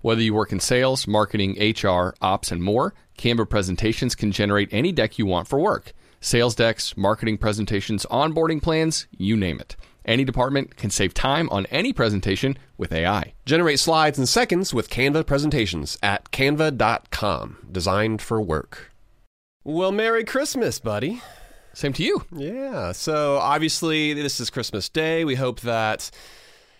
Whether you work in sales, marketing, HR, ops, and more, Canva presentations can generate any deck you want for work. Sales decks, marketing presentations, onboarding plans, you name it. Any department can save time on any presentation with AI. Generate slides in seconds with Canva presentations at canva.com, designed for work. Well, Merry Christmas, buddy. Same to you. Yeah. So obviously, this is Christmas Day. We hope that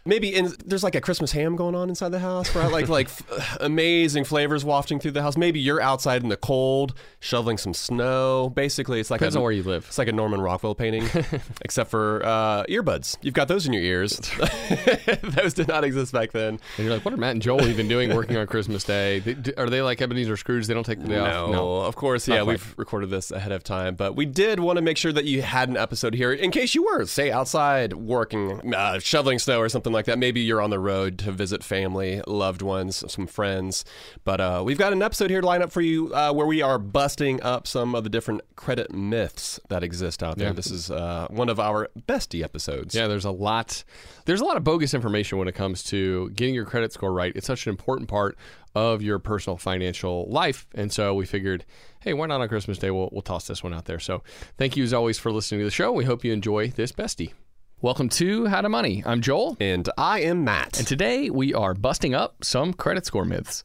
maybe in, there's like a Christmas ham going on inside the house, right? Like like f- amazing flavors wafting through the house. Maybe you're outside in the cold, shoveling some snow. Basically, it's like Depends a, on where you live. It's like a Norman Rockwell painting, except for uh, earbuds. You've got those in your ears. those did not exist back then. And you're like, what are Matt and Joel even doing working on Christmas Day? They, do- are they like Ebenezer Scrooge? They don't take the day off? No, of course, yeah, quite. we've recorded this ahead of time, but we did want to make sure that you had an episode here in case you were, say, outside working, uh, shoveling snow or something like that. Maybe you're on the road to visit family, loved ones, some friends. But uh, we've got an episode here to line up for you uh, where we are busting up some of the different credit myths that exist out there. Yeah. This is uh, one of our bestie episodes. Yeah, there's a lot. There's a lot of bogus information when it comes to getting your credit score right. It's such an important part of your personal financial life, and so we figured, hey, why not on Christmas Day? We'll we'll toss this one out there. So thank you as always for listening to the show. We hope you enjoy this bestie. Welcome to How to Money. I'm Joel, And I am Matt. and today we are busting up some credit score myths.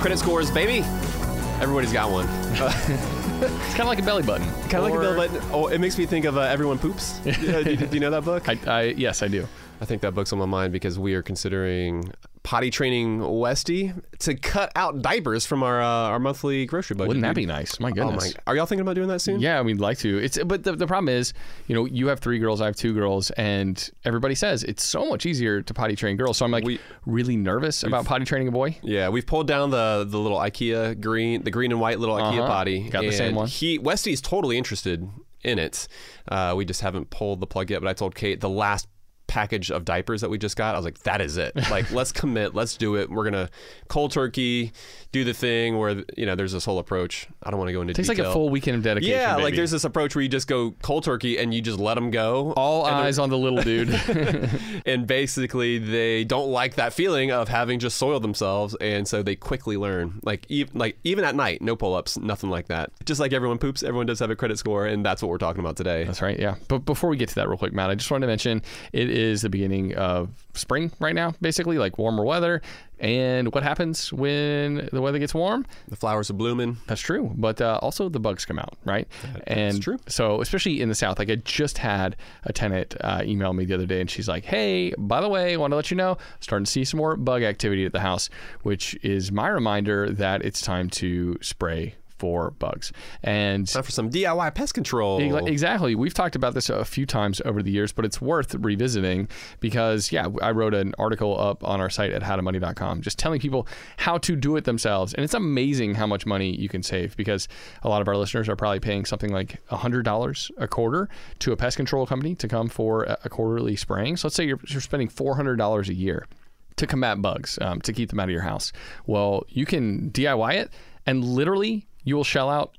credit scores, baby. Everybody's got one. It's kind of like a belly button. Kind of like a Or- bill button. Oh, it makes me think of uh, Everyone Poops. Yeah, do, you- do you know that book? I, I yes, I do. I think that book's on my mind because we are considering potty training Westy to cut out diapers from our uh, our monthly grocery budget. Wouldn't that be nice? My Oh goodness. my! Are y'all thinking about doing that soon? Yeah, we'd like to. It's but the, the problem is, you know, you have three girls, I have two girls, and everybody says it's so much easier to potty train girls. So I'm like We- really nervous about potty training a boy. Yeah, we've pulled down the the little IKEA green, the green and white little IKEA Uh-huh. potty. Got the same one. He Westy's totally interested in it. Uh, we just haven't pulled the plug yet. But I told Kate the last package of diapers that we just got, I was like, that is it. Like, let's commit. Let's do it. We're gonna cold turkey, do the thing where you know there's this whole approach. I don't want to go into It takes detail. like a full weekend of dedication. Yeah, like there's this approach where you just go cold turkey and you just let them go. all eyes on the little dude. and basically they don't like that feeling of having just soiled themselves and so they quickly learn like even like even at night no pull-ups nothing like that just like everyone poops everyone does have a credit score and that's what we're talking about today That's right. Yeah. But before we get to that, real quick, Matt, I just wanted to mention it is the beginning of spring right now, basically, like warmer weather. And what happens when the weather gets warm? the flowers are blooming That's true, but uh, also the bugs come out, right? and true. So, especially in the South, like I just had a tenant uh, email me the other day, and she's like, "Hey, by the way, I want to let you know, starting to see some more bug activity at the house, which is my reminder that it's time to spray." For bugs. And Time for some DIY pest control. Exactly. We've talked about this a few times over the years, but it's worth revisiting because, yeah, I wrote an article up on our site at howtomoney.com just telling people how to do it themselves. And it's amazing how much money you can save because a lot of our listeners are probably paying something like $100 a quarter to a pest control company to come for a quarterly spraying. So let's say you're, you're spending $400 a year to combat bugs, um, to keep them out of your house. Well, you can DIY it, and literally you will shell out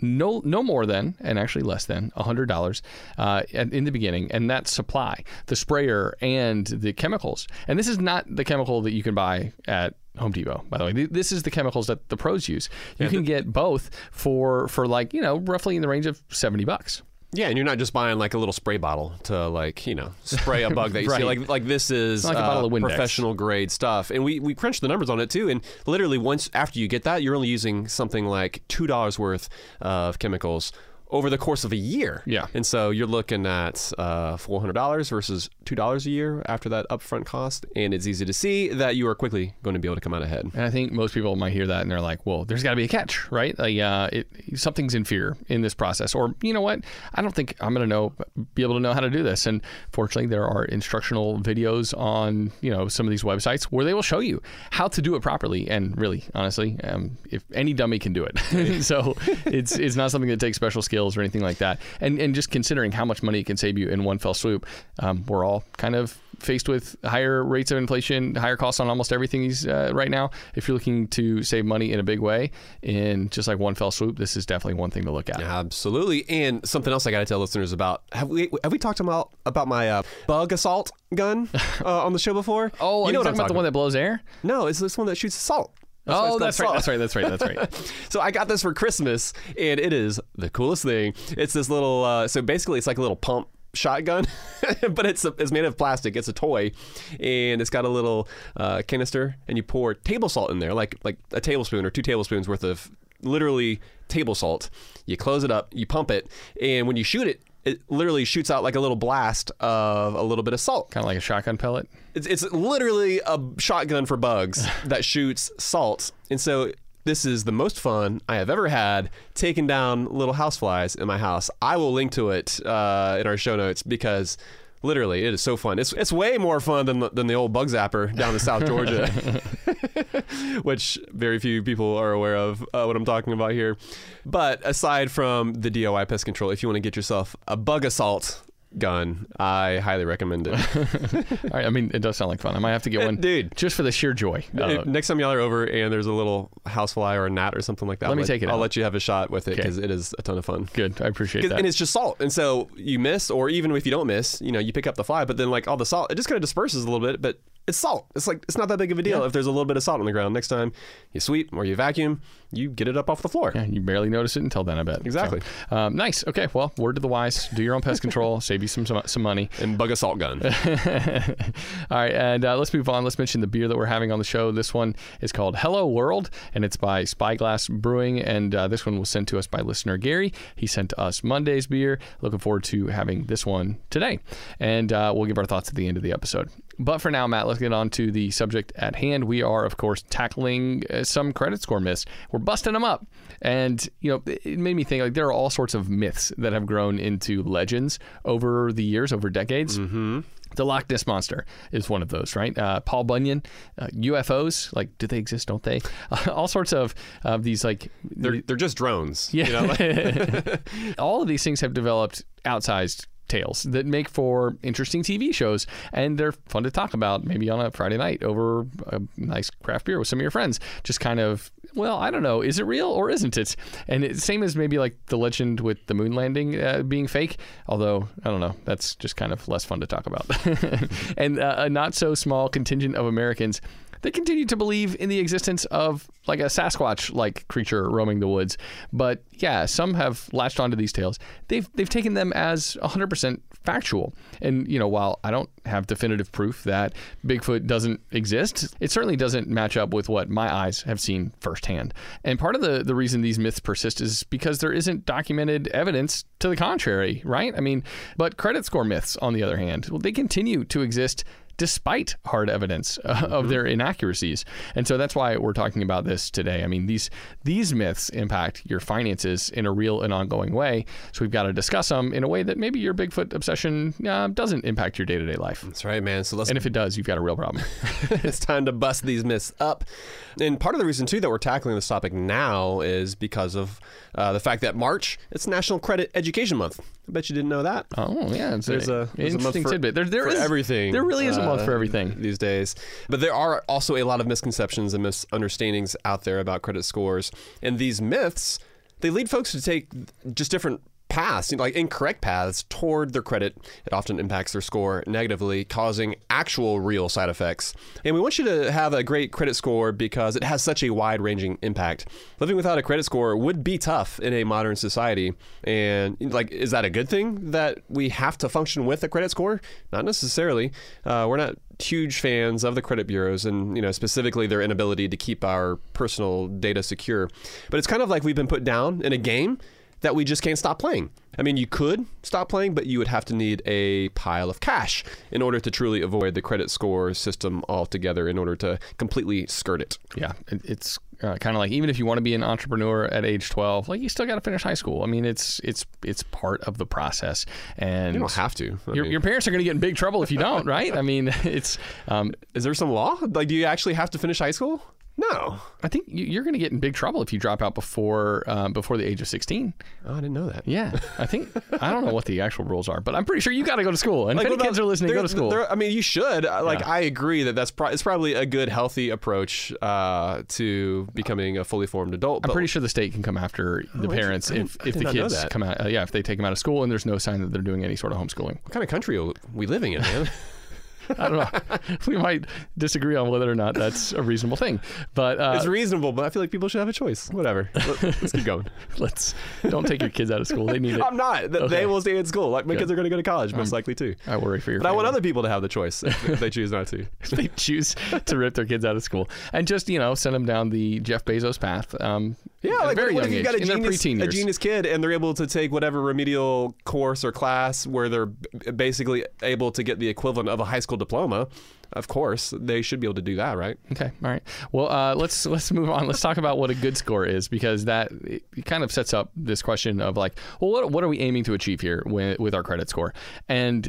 no no more than and actually less than $100 uh, in the beginning. And that supply the sprayer and the chemicals. And this is not the chemical that you can buy at Home Depot by the way. This is the chemicals that the pros use. You can get both for for like you know roughly in the range of 70 bucks Yeah, and you're not just buying like a little spray bottle to like you know spray a bug that you see. Like like this is like uh, professional grade stuff, and we we crunched the numbers on it too. And literally once after you get that, you're only using something like two dollars worth of chemicals over the course of a year. Yeah. and so you're looking at uh, four hundred dollars versus two dollars a year after that upfront cost, and it's easy to see that you are quickly going to be able to come out ahead. And I think most people might hear that and they're like, "Well, there's got to be a catch, right? Like, uh, it, something's in fear in this process." Or, you know what? I don't think I'm going to know, be able to know how to do this. And fortunately, there are instructional videos on, you know, some of these websites where they will show you how to do it properly. And really, honestly, um, if any dummy can do it, so it's it's not something that takes special skills or anything like that. And and just considering how much money it can save you in one fell swoop, um, we're all kind of faced with higher rates of inflation, higher costs on almost everything these, uh, right now. If you're looking to save money in a big way, in just like one fell swoop, this is definitely one thing to look at. Absolutely, and something else I got to tell listeners about. Have we have we talked about about my uh, bug assault gun uh, on the show before? Oh, you know what I'm talking about the one that blows air? No, it's this one that shoots salt. Why oh, that's right, that's right. That's right. That's right. So I got this for Christmas, and it is the coolest thing. It's this little. Uh, so basically, it's like a little pump shotgun, but it's a, it's made of plastic. It's a toy, and it's got a little uh, canister, and you pour table salt in there, like like a tablespoon or two tablespoons worth of literally table salt. You close it up, you pump it, and when you shoot it. It literally shoots out like a little blast of a little bit of salt. kind of like a shotgun pellet. It's, it's literally a shotgun for bugs that shoots salt. And so this is the most fun I have ever had taking down little houseflies in my house. I will link to it uh, in our show notes because literally it is so fun. It's, it's way more fun than the, than the old bug zapper down in South Georgia, which very few people are aware of uh, what I'm talking about here. But aside from the DIY pest control, if you want to get yourself a bug assault gun, I highly recommend it. All right, I mean, it does sound like fun. I might have to get Uh, one, dude. just for the sheer joy. Uh, Next time y'all are over and there's a little housefly or a gnat or something like that, Let me I'll take it I'll out. let you have a shot with it because it is a ton of fun. good, I appreciate that. And it's just salt, and so you miss, or even if you don't miss, you know, you pick up the fly, but then like all the salt, it just kind of disperses a little bit, but it's salt. It's like it's not that big of a deal if there's a little bit of salt on the ground. Next time you sweep or you vacuum, you get it up off the floor. Yeah, you barely notice it until then, I bet. Exactly. So, um, nice. Okay. Well, word to the wise: do your own pest control, save you some some, some money. And bug assault gun. All right, and uh, let's move on. Let's mention the beer that we're having on the show. This one is called Hello World, and it's by Spyglass Brewing. And uh, this one was sent to us by listener Gary. He sent us Monday's beer. Looking forward to having this one today, and uh, we'll give our thoughts at the end of the episode. But for now, Matt, let's get on to the subject at hand. We are, of course, tackling uh, some credit score myths. We're busting them up, and you know, it made me think like there are all sorts of myths that have grown into legends over the years, over decades. Mm-hmm. The Loch Ness monster is one of those, right? Uh, Paul Bunyan, uh, UFOs, like, do they exist? Don't they? all sorts of of these, like, they're they're just drones. yeah. You know? all of these things have developed outsized tales that make for interesting TV shows, and they're fun to talk about maybe on a Friday night over a nice craft beer with some of your friends. Just kind of, well, I don't know, is it real or isn't it? And it, same as maybe like the legend with the moon landing uh, being fake, although I don't know, that's just kind of less fun to talk about. and uh, a not so small contingent of Americans they continue to believe in the existence of like a Sasquatch like creature roaming the woods. But yeah, some have latched onto these tales. They've they've taken them as 100% factual. And you know, while I don't have definitive proof that Bigfoot doesn't exist, it certainly doesn't match up with what my eyes have seen firsthand. And part of the the reason these myths persist is because there isn't documented evidence to the contrary, right? I mean, but credit score myths on the other hand, well, they continue to exist despite hard evidence uh, of their inaccuracies. And so that's why we're talking about this today. I mean, these these myths impact your finances in a real and ongoing way. So we've got to discuss them in a way that maybe your Bigfoot obsession uh, doesn't impact your day to day life. That's right, man. So let's And if it does, you've got a real problem. it's time to bust these myths up. And part of the reason too that we're tackling this topic now is because of uh, the fact that March it's National Credit Education Month. I bet you didn't know that. Oh yeah, it's There's a, there's a month interesting for, tidbit. There, there is- everything. There really is a month uh, for everything. these days. But there are also a lot of misconceptions and misunderstandings out there about credit scores, and these myths they lead folks to take just different paths, like incorrect paths toward their credit. It often impacts their score negatively, causing actual real side effects. And we want you to have a great credit score because it has such a wide ranging impact. Living without a credit score would be tough in a modern society. And like, is that a good thing that we have to function with a credit score? Not necessarily. Uh, we're not huge fans of the credit bureaus and you know specifically their inability to keep our personal data secure but it's kind of like we've been put down in a game that we just can't stop playing. I mean, you could stop playing, but you would have to need a pile of cash in order to truly avoid the credit score system altogether in order to completely skirt it. Yeah, it's uh, kind of like even if you want to be an entrepreneur at age 12, like you still got to finish high school. I mean, it's it's it's part of the process, and You don't have to. Your, your parents are going to get in big trouble if you don't, right? I mean, it's um, is there some law? Like, do you actually have to finish high school? No. I think you- you're going to get in big trouble if you drop out before um, before the age of 16. Oh, I didn't know that. Yeah, I think I don't know what the actual rules are, but I'm pretty sure you got to go to school. And Like, if any kids are listening, go to school. I mean, you should. Uh, Like, Yeah. I agree that that's pro- it's probably a good, healthy approach uh, to becoming a fully formed adult. I'm pretty sure the state can come after the Oh, parents if, if the kids come out. Uh, yeah, if they take them out of school and there's no sign that they're doing any sort of homeschooling. what kind of country are we living in, man? I don't know. we might disagree on whether or not that's a reasonable thing, but uh, it's reasonable, but I feel like people should have a choice. Whatever. Let- Let's keep going. let's don't take your kids out of school. They need it. I'm not. Okay. They will stay in school. Like my Good. kids are going to go to college, most likely too. I worry for your. But I want other people to have the choice if they choose not to. they choose to rip their kids out of school and just you know send them down the Jeff Bezos path. Um, Yeah, like very what young if you've age, got a genius, a genius kid and they're able to take whatever remedial course or class where they're basically able to get the equivalent of a high school diploma? Of course, they should be able to do that, right? Okay, all right. Well, uh, let's let's move on. Let's talk about what a good score is because that kind of sets up this question of like, well, what what are we aiming to achieve here with, with our credit score? And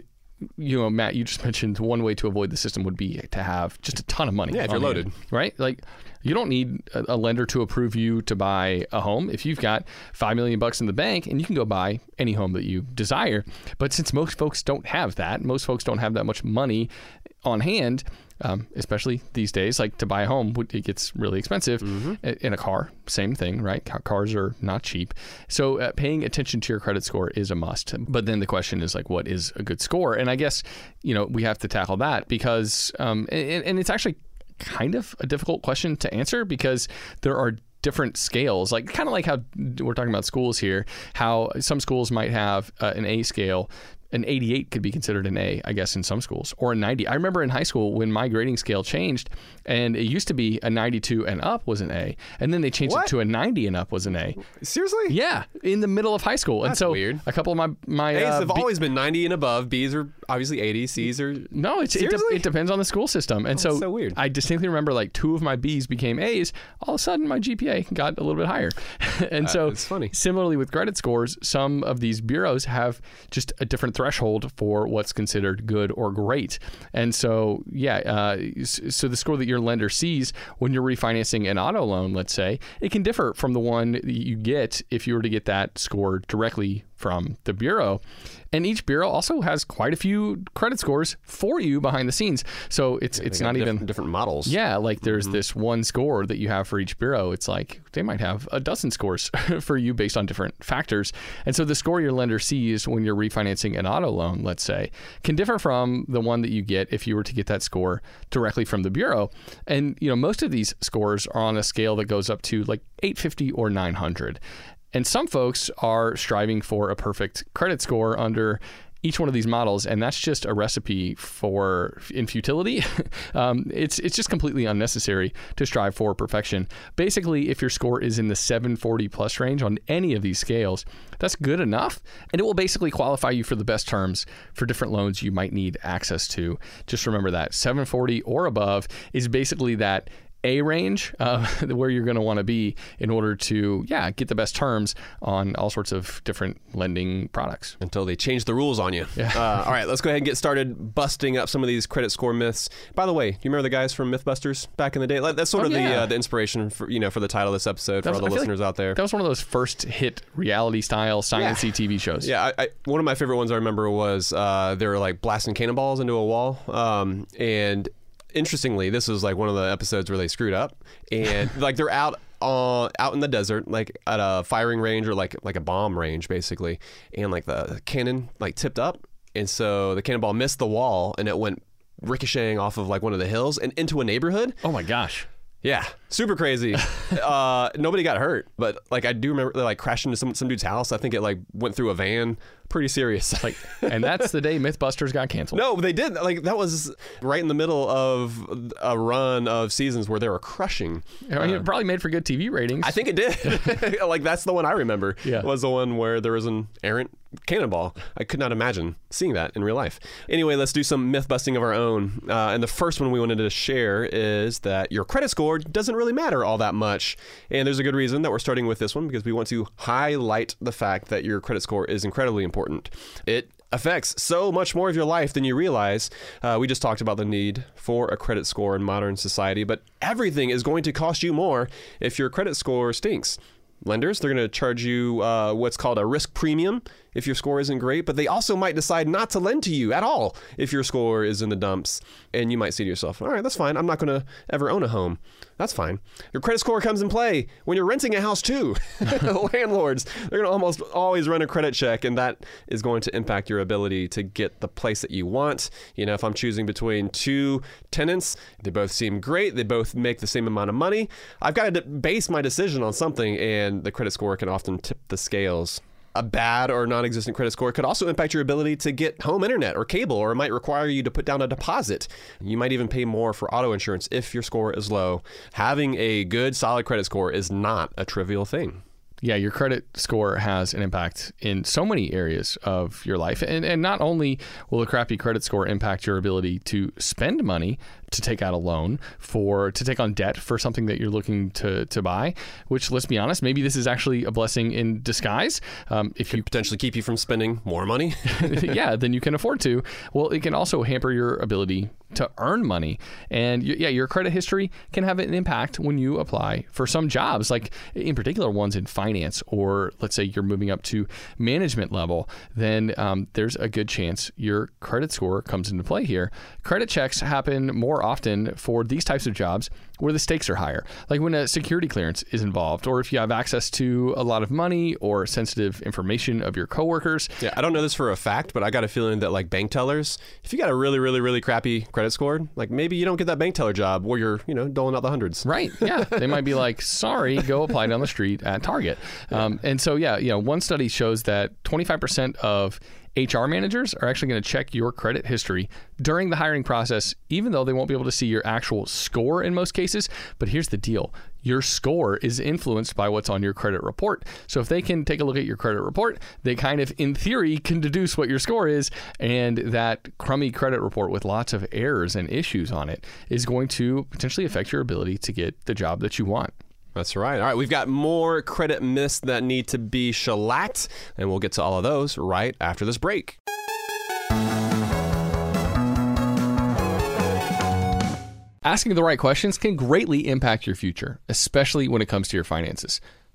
you know, Matt, you just mentioned one way to avoid the system would be to have just a ton of money. Yeah, if you're loaded. right? Like, you don't need a, a lender to approve you to buy a home if you've got five million bucks in the bank and you can go buy any home that you desire. But since most folks don't have that, most folks don't have that much money on hand. Um, especially these days, like to buy a home, it gets really expensive. A- In a car, same thing, right? Cars are not cheap. So uh, paying attention to your credit score is a must. But then the question is like, what is a good score? And I guess you know we have to tackle that because, um, and, and it's actually kind of a difficult question to answer because there are different scales like kind of like how we're talking about schools here how some schools might have uh, an a scale an 88 could be considered an A, I guess, in some schools, or a 90. I remember in high school when my grading scale changed, and it used to be a 92 and up was an A, and then they changed What? it to a 90 and up was an A. Seriously? Yeah, in the middle of high school, and so weird. a couple of my my A's uh, have B- always been 90 and above. B's are obviously 80. C's are. No, it's, it, de- it depends on the school system. And so, so weird. I distinctly remember like two of my B's became A's. All of a sudden, my GPA got a little bit higher. and so, it's funny. similarly with credit scores, some of these bureaus have just a different threshold for what's considered good or great. And so, yeah, uh, so the score that your lender sees when you're refinancing an auto loan, let's say, it can differ from the one you get if you were to get that score directly from the bureau. And each bureau also has quite a few credit scores for you behind the scenes. So it's it's not even different models. yeah, like there's Mm-hmm. this one score that you have for each bureau. It's like they might have a dozen scores for you based on different factors. And so the score your lender sees when you're refinancing an auto loan, let's say, can differ from the one that you get if you were to get that score directly from the bureau. And you know, most of these scores are on a scale that goes up to like 850 or 900. And some folks are striving for a perfect credit score under each one of these models, and that's just a recipe for in futility. um, it's it's just completely unnecessary to strive for perfection. Basically, if your score is in the 740 plus range on any of these scales, that's good enough, and it will basically qualify you for the best terms for different loans you might need access to. Just remember that 740 or above is basically that a range uh, where you're going to want to be in order to, yeah, get the best terms on all sorts of different lending products. Until they change the rules on you. Yeah. Uh, all right, let's go ahead and get started busting up some of these credit score myths. By the way, do you remember the guys from MythBusters back in the day? That's sort oh, of yeah. the uh, the inspiration for you know for the title of this episode for all the listeners like out there. That was one of those first hit reality style sciencey yeah. TV shows. Yeah, I, I, one of my favorite ones I remember was uh, they were like blasting cannonballs into a wall, um, and interestingly, this was like one of the episodes where they screwed up, and like they're out uh, out in the desert, like at a firing range or like like a bomb range, basically, and like the cannon like tipped up, and so the cannonball missed the wall and it went ricocheting off of like one of the hills and into a neighborhood. Oh my gosh! Yeah, super crazy. uh, nobody got hurt, but like I do remember they like crashed into some some dude's house. I think it like went through a van. Pretty serious. Like, and that's the day MythBusters got canceled. No, they did. Like that was right in the middle of a run of seasons where they were crushing. I mean, uh, it probably made for good TV ratings. I think it did. like that's the one I remember. Yeah, was the one where there was an errant cannonball. I could not imagine seeing that in real life. Anyway, let's do some myth busting of our own. Uh, and the first one we wanted to share is that your credit score doesn't really matter all that much. And there's a good reason that we're starting with this one because we want to highlight the fact that your credit score is incredibly important. It affects so much more of your life than you realize. Uh, we just talked about the need for a credit score in modern society, but everything is going to cost you more if your credit score stinks lenders. They're going to charge you uh, what's called a risk premium if your score isn't great, but they also might decide not to lend to you at all if your score is in the dumps. And you might say to yourself, all right, that's fine. I'm not going to ever own a home. That's fine. Your credit score comes in play when you're renting a house too. Landlords, they're going to almost always run a credit check, and that is going to impact your ability to get the place that you want. You know, if I'm choosing between two tenants, they both seem great, they both make the same amount of money, I've got to base my decision on something, and the credit score can often tip the scales a bad or non existent credit score could also impact your ability to get home internet or cable, or it might require you to put down a deposit. You might even pay more for auto insurance if your score is low. Having a good, solid credit score is not a trivial thing yeah, your credit score has an impact in so many areas of your life. And, and not only will a crappy credit score impact your ability to spend money to take out a loan for to take on debt for something that you're looking to, to buy, which let's be honest, maybe this is actually a blessing in disguise. Um, if you potentially keep you from spending more money, yeah, than you can afford to. Well, it can also hamper your ability to earn money. And yeah, your credit history can have an impact when you apply for some jobs, like in particular ones in finance, or let's say you're moving up to management level, then um, there's a good chance your credit score comes into play here. Credit checks happen more often for these types of jobs where the stakes are higher, like when a security clearance is involved, or if you have access to a lot of money or sensitive information of your coworkers. Yeah, I don't know this for a fact, but I got a feeling that like bank tellers, if you got a really, really, really crappy credit score, like maybe you don't get that bank teller job where you're, you know, doling out the hundreds. Right. Yeah. they might be like, sorry, go apply down the street at Target. Um, and so, yeah, you know, one study shows that 25% of HR managers are actually going to check your credit history during the hiring process, even though they won't be able to see your actual score in most cases. But here's the deal your score is influenced by what's on your credit report. So if they can take a look at your credit report, they kind of, in theory, can deduce what your score is. And that crummy credit report with lots of errors and issues on it is going to potentially affect your ability to get the job that you want. That's right. All right, we've got more credit myths that need to be shellacked, and we'll get to all of those right after this break. Asking the right questions can greatly impact your future, especially when it comes to your finances.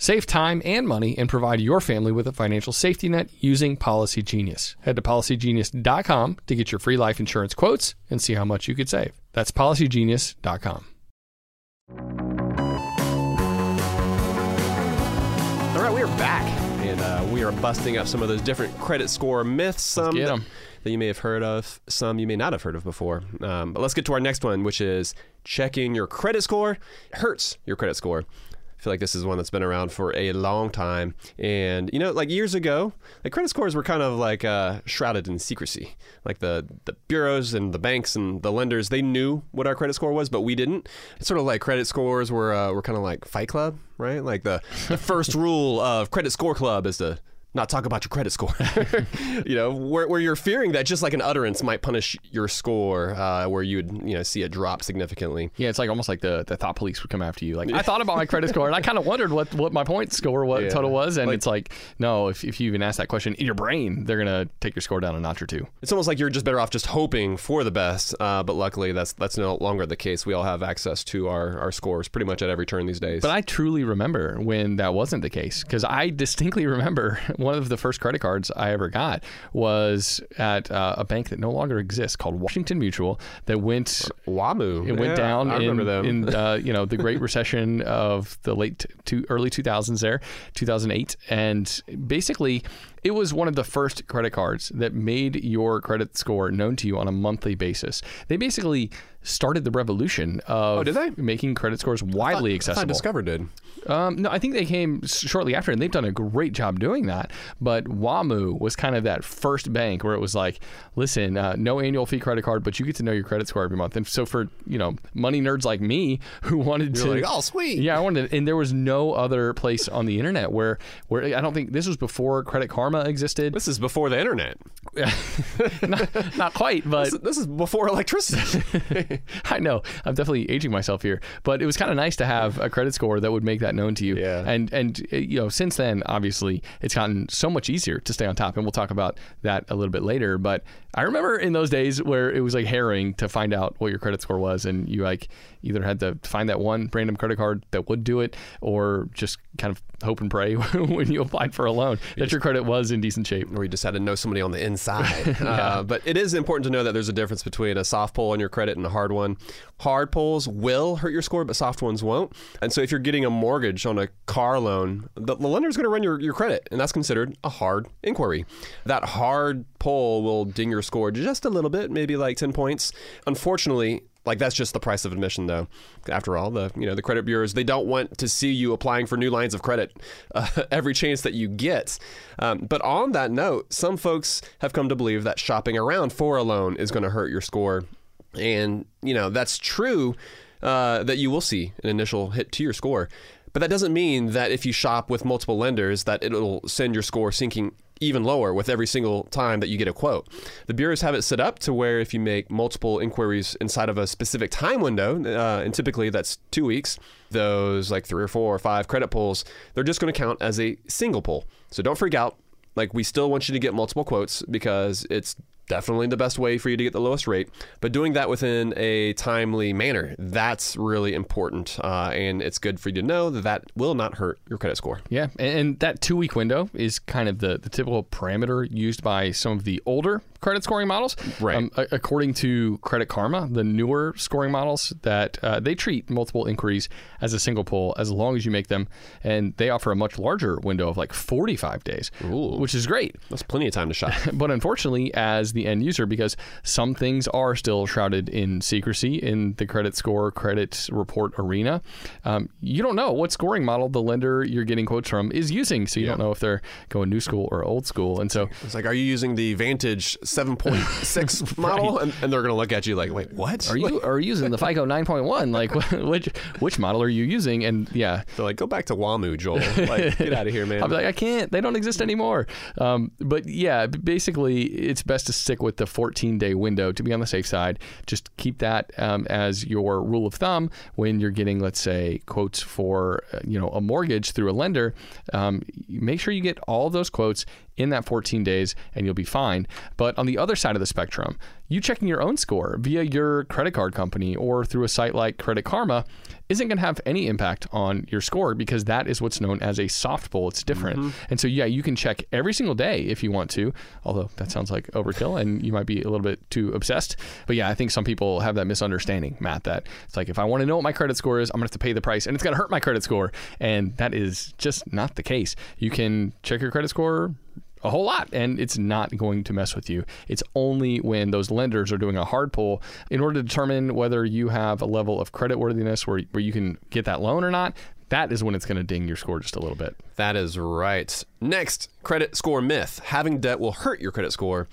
Save time and money and provide your family with a financial safety net using Policy Genius. Head to policygenius.com to get your free life insurance quotes and see how much you could save. That's policygenius.com. All right, we are back, and uh, we are busting up some of those different credit score myths. Some that, that you may have heard of, some you may not have heard of before. Um, but let's get to our next one, which is checking your credit score hurts your credit score. I feel like this is one that's been around for a long time. And, you know, like years ago, like credit scores were kind of like uh, shrouded in secrecy. Like the, the bureaus and the banks and the lenders, they knew what our credit score was, but we didn't. It's sort of like credit scores were, uh, were kind of like Fight Club, right? Like the, the first rule of Credit Score Club is to not talk about your credit score. you know, where, where you're fearing that just like an utterance might punish your score, uh, where you would, you know, see it drop significantly. Yeah, it's like almost like the, the thought police would come after you. Like, I thought about my credit score and I kind of wondered what, what my point score what Yeah. total was. And Like- it's like, no, if, if you even ask that question in your brain, they're going to take your score down a notch or two. It's almost like you're just better off just hoping for the best. Uh, but luckily, that's that's no longer the case. We all have access to our, our scores pretty much at every turn these days. But I truly remember when that wasn't the case because I distinctly remember one of the first credit cards I ever got was at uh, a bank that no longer exists called Washington Mutual that went WAMU. it went Yeah, down I in, in uh, you know the Great Recession of the late to early 2000s there 2008 and basically it was one of the first credit cards that made your credit score known to you on a monthly basis they basically started the revolution of Oh, did they? making credit scores widely I accessible thought Discover did. um, no, I think they came shortly after, and they've done a great job doing that. But WAMU was kind of that first bank where it was like, listen, uh, no annual fee credit card, but you get to know your credit score every month. And so for you know money nerds like me who wanted You're to, like, oh, sweet. yeah, I wanted, to, and there was no other place on the internet where where I don't think this was before Credit Karma existed. This is before the internet. not, not quite, but This, this is before electricity. I know. I'm definitely aging myself here, but it was kind of nice to have a credit score that would make that known to you. Yeah. And and uh, you know, since then, obviously, it's gotten so much easier to stay on top, and we'll talk about that a little bit later. But I remember in those days where it was like harrowing to find out what your credit score was, and you like either had to find that one random credit card that would do it, or just kind of hope and pray when you applied for a loan that your credit was in decent shape. or you just had to know somebody on the inside. uh, but it is important to know that there's a difference between a soft pull on your credit and a hard one. Hard pulls will hurt your score, but soft ones won't. And so if you're getting a mortgage on a car loan, the, the lender's going to run your, your credit, and that's considered a hard inquiry. That hard pull will ding your score just a little bit, maybe like 10 points. Unfortunately, Like that's just the price of admission, though. After all, the you know the credit bureaus they don't want to see you applying for new lines of credit uh, every chance that you get. Um, but on that note, some folks have come to believe that shopping around for a loan is going to hurt your score, and you know that's true. Uh, that you will see an initial hit to your score. But that doesn't mean that if you shop with multiple lenders that it'll send your score sinking even lower with every single time that you get a quote. The bureaus have it set up to where if you make multiple inquiries inside of a specific time window, uh, and typically that's two weeks, those like three or four or five credit pulls, they're just going to count as a single pull. So don't freak out. Like we still want you to get multiple quotes because it's definitely the best way for you to get the lowest rate. But doing that within a timely manner, that's really important. Uh, and it's good for you to know that that will not hurt your credit score. Yeah, and, and that two week window is kind of the, the typical parameter used by some of the older credit scoring models. Right. Um, a- according to Credit Karma, the newer scoring models that uh, they treat multiple inquiries as a single pull as long as you make them, and they offer a much larger window of like 45 days, Ooh. which is great. That's plenty of time to shop. But unfortunately, as the end user, because some things are still shrouded in secrecy in the credit score, credit report arena, um, you don't know what scoring model the lender you're getting quotes from is using. So you don't know if they're going new school or old school. And so It's like, are you using the Vantage 7.6 model? And, and they're going to look at you like, wait, what? are you are you using the FICO 9.1? Like which which model are you using? And yeah, They're like, go back to WAMU, Joel. Like, get out of here, man. i'm like, I can't. They don't exist anymore. Um, but yeah, basically, it's best to stick with the 14 day window to be on the safe side. Just keep that um, as your rule of thumb when you're getting, let's say, quotes for uh, you know a mortgage through a lender. Um, make sure you get all those quotes in that 14 days, and you'll be fine. But on the other side of the spectrum, you checking your own score via your credit card company or through a site like Credit Karma isn't going to have any impact on your score because that is what's known as a soft pull. It's different. Mm-hmm. And so, yeah, you can check every single day if you want to, although that sounds like overkill and you might be a little bit too obsessed. But yeah, I think some people have that misunderstanding, Matt, that it's like if I want to know what my credit score is, I'm going to have to pay the price and it's going to hurt my credit score. And that is just not the case. You can check your credit score a whole lot and it's not going to mess with you. It's only when those lenders are doing a hard pull in order to determine whether you have a level of credit worthiness where, where you can get that loan or not. That is when it's going to ding your score just a little bit. That is right. Next, credit score myth. Having debt will hurt your credit score.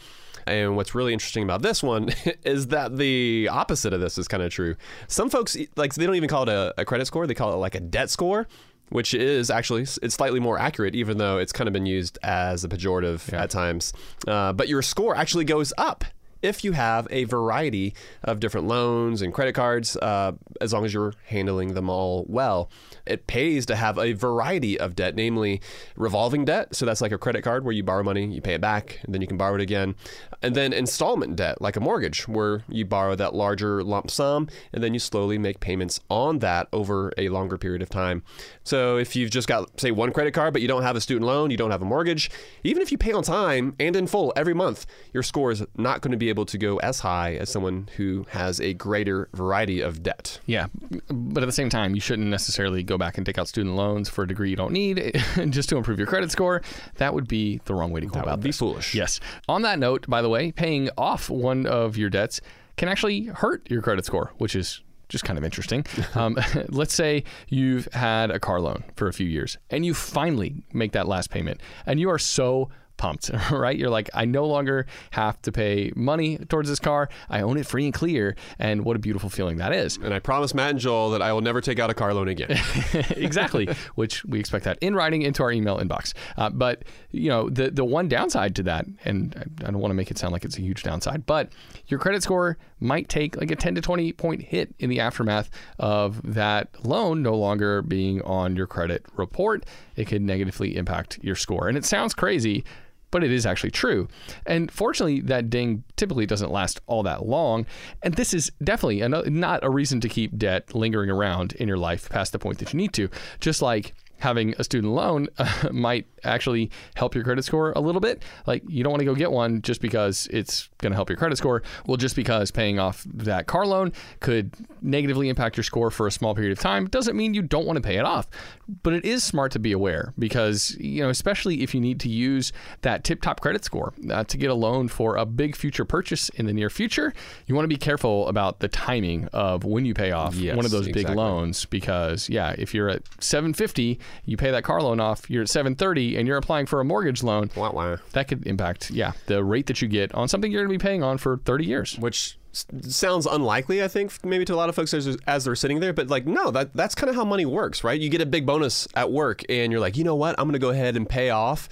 And what's really interesting about this one is that the opposite of this is kind of true. Some folks like they don't even call it a, a credit score; they call it like a debt score, which is actually it's slightly more accurate, even though it's kind of been used as a pejorative at times. Uh, but your score actually goes up if you have a variety of different loans and credit cards, uh, as long as you're handling them all well. It pays to have a variety of debt, namely revolving debt. So that's like a credit card where you borrow money, you pay it back, and then you can borrow it again. And then installment debt, like a mortgage, where you borrow that larger lump sum and then you slowly make payments on that over a longer period of time. So if you've just got, say, one credit card, but you don't have a student loan, you don't have a mortgage, even if you pay on time and in full every month, your score is not going to be able to go as high as someone who has a greater variety of debt. Yeah, but at the same time, you shouldn't necessarily go back and take out student loans for a degree you don't need just to improve your credit score. That would be the wrong way to go That about would be this. foolish. Yes. On that note, by the way, paying off one of your debts can actually hurt your credit score, which is just kind of interesting. Um, let's say you've had a car loan for a few years and you finally make that last payment and you are so pumped, right? You're like, I no longer have to pay money towards this car. I own it free and clear. And what a beautiful feeling that is. And I promise Matt and Joel that I will never take out a car loan again. exactly, which we expect that in writing into our email inbox. Uh, but you know, the the one downside to that, and I I don't want to make it sound like it's a huge downside, but your credit score might take like a 10 to 20 point hit in the aftermath of that loan no longer being on your credit report. It could negatively impact your score, and it sounds crazy. But it is actually true. And fortunately, that ding typically doesn't last all that long. And this is definitely not a reason to keep debt lingering around in your life past the point that you need to. Just like having a student loan uh, might actually help your credit score a little bit. Like you don't want to go get one just because it's going to help your credit score. Well, just because paying off that car loan could negatively impact your score for a small period of time doesn't mean you don't want to pay it off. But it is smart to be aware because, you know, especially if you need to use that tip top credit score uh, to get a loan for a big future purchase in the near future, you want to be careful about the timing of when you pay off Yes, one of those big loans because, yeah, if you're at 750, you pay that car loan off, you're at 730 and you're applying for a mortgage loan, Wah, wah. that could impact, yeah, the rate that you get on something you're going to be paying on for 30 years. which sounds unlikely i think maybe to a lot of folks as, as they're sitting there but like no that that's kind of how money works right you get a big bonus at work and you're like you know what i'm going to go ahead and pay off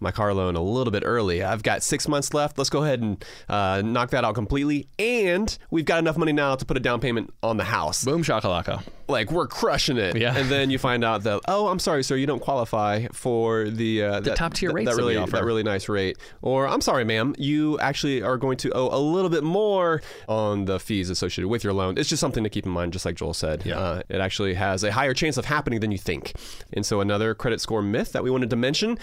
my car loan a little bit early. I've got six months left. Let's go ahead and uh, knock that out completely. And we've got enough money now to put a down payment on the house. Boom shakalaka. like we're crushing it. Yeah. and then you find out that oh i'm sorry sir you don't qualify for the uh, the top tier that, rates that that really offer. that really nice rate. Or i'm sorry ma'am you actually are going to owe a little bit more on the fees associated with your loan. It's just something to keep in mind just like joel said. Yeah. uh, it actually has a higher chance of happening than you think. And so another credit score myth that we wanted to mention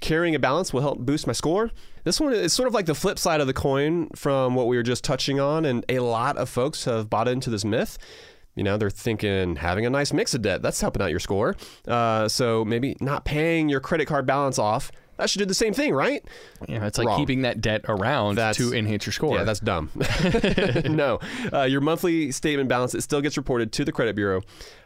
Carrying a balance will help boost my score. This one is sort of like the flip side of the coin from what we were just touching on, and a lot of folks have bought into this myth. You know, they're thinking having a nice mix of debt, that's helping out your score. Uh, so maybe not paying your credit card balance off, that should do the same thing, right? Yeah, it's like Wrong. keeping that debt around That's- to enhance your score. Yeah, that's dumb. no, uh, your monthly statement balance it still gets reported to the credit bureau,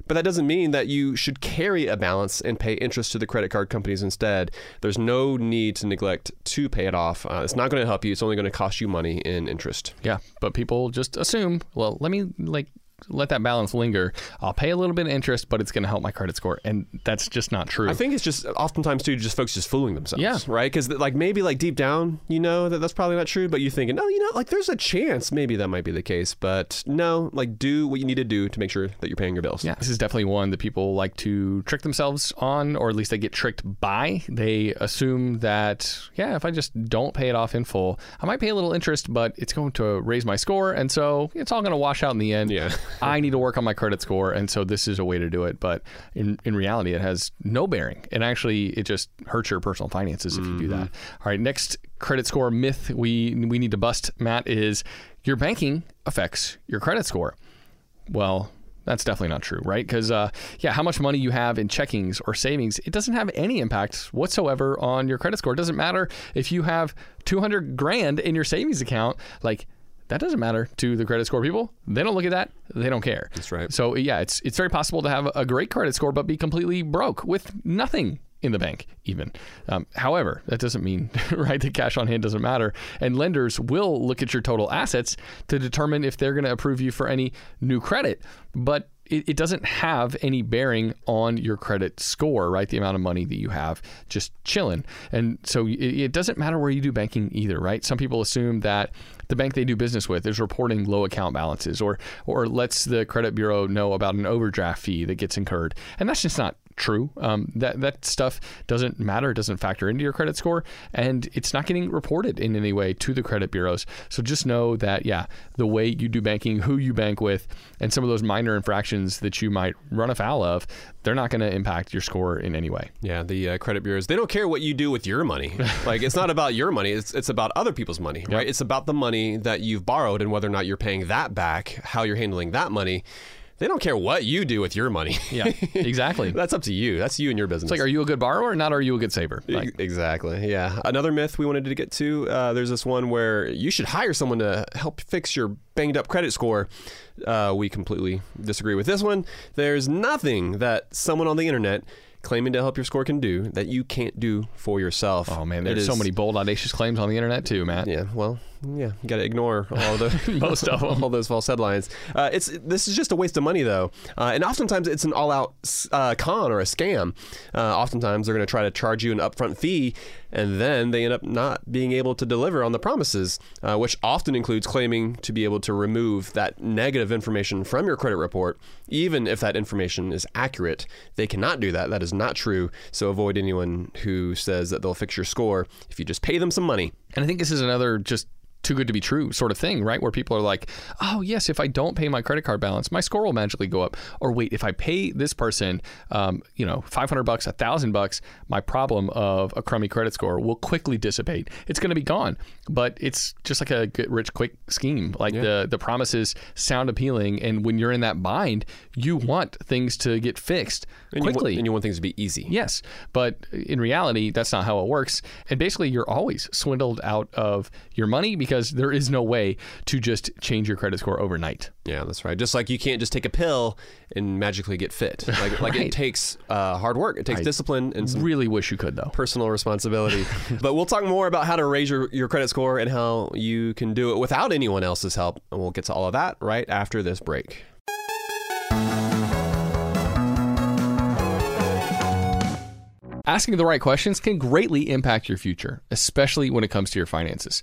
but that doesn't mean that you should carry a balance and pay interest to the credit card companies instead. There's no need to neglect to pay it off. Uh, it's not going to help you. It's only going to cost you money in interest. Yeah, but people just assume, well, let me like let that balance linger. I'll pay a little bit of interest, but it's going to help my credit score, and that's just not true. I think it's just oftentimes too, just folks just fooling themselves. Yeah. Right. Because like maybe like deep down, you know that that's probably not true, but you're thinking, oh, you know, like there's a chance maybe that might be the case, but no, like do what you need to do to make sure that you're paying your bills. Yeah, this is definitely one that people like to trick themselves on, or at least they get tricked by. They assume that, yeah, if I just don't pay it off in full, I might pay a little interest, but it's going to raise my score. And so it's all going to wash out in the end. Yeah. I need to work on my credit score. And so this is a way to do it. But in, in reality, it has no bearing. And actually, it just hurts your personal finances if you do that. All right, next credit score myth we, we need to bust, Matt, is your banking affects your credit score. Well, that's definitely not true, right? Because, uh, yeah, how much money you have in checkings or savings, it doesn't have any impact whatsoever on your credit score. It doesn't matter if you have 200 grand in your savings account. Like, that doesn't matter to the credit score people. They don't look at that. They don't care. That's right. So, yeah, it's, it's very possible to have a great credit score, but be completely broke with nothing in the bank, even. Um, however, that doesn't mean, right, that cash on hand doesn't matter. And lenders will look at your total assets to determine if they're going to approve you for any new credit. But it, it doesn't have any bearing on your credit score, right? The amount of money that you have just chilling. And so it, it doesn't matter where you do banking either, right? Some people assume that the bank they do business with is reporting low account balances or or lets the credit bureau know about an overdraft fee that gets incurred. And that's just not true. Um, that that stuff doesn't matter. It doesn't factor into your credit score, and it's not getting reported in any way to the credit bureaus. So just know that yeah, the way you do banking, who you bank with, and some of those minor infractions that you might run afoul of, they're not going to impact your score in any way. Yeah, the uh, credit bureaus, they don't care what you do with your money. like, it's not about your money, it's, it's about other people's money, right? It's about the money that you've borrowed and whether or not you're paying that back, how you're handling that money. They don't care what you do with your money. Yeah, exactly. That's up to you. That's you and your business. It's like, are you a good borrower or not? Are you a good saver? Like, Exactly. Yeah. Another myth we wanted to get to. Uh, there's this one where you should hire someone to help fix your banged up credit score. Uh, we completely disagree with this one. There's nothing that someone on the internet claiming to help your score can do that you can't do for yourself. oh man, there's so many bold, audacious claims on the internet too, Matt. Yeah, well, yeah, you got to ignore all the Most of all those false headlines. Uh, it's this is just a waste of money though, uh, and oftentimes it's an all-out uh, con or a scam. Uh, oftentimes they're going to try to charge you an upfront fee, and then they end up not being able to deliver on the promises, uh, which often includes claiming to be able to remove that negative information from your credit report, even if that information is accurate. They cannot do that. That is not true. So avoid anyone who says that they'll fix your score if you just pay them some money. And I think this is another just too good to be true sort of thing, right? Where people are like, oh, yes, if I don't pay my credit card balance, my score will magically go up. Or wait, if I pay this person, um, you know, 500 bucks, a thousand bucks, my problem of a crummy credit score will quickly dissipate. It's going to be gone. But it's just like a get rich quick scheme. Like the, the promises sound appealing. And when you're in that bind, you want things to get fixed And you want- quickly. and you want things to be easy. Yes, but in reality, that's not how it works. And basically, you're always swindled out of your money because there is no way to just change your credit score overnight. Yeah, that's right. Just like you can't just take a pill and magically get fit. Like, like Right. it takes uh, hard work. It takes discipline and Really wish you could, though. personal responsibility. but we'll talk more about how to raise your, your credit score and how you can do it without anyone else's help. And we'll get to all of that right after this break. Asking the right questions can greatly impact your future, especially when it comes to your finances.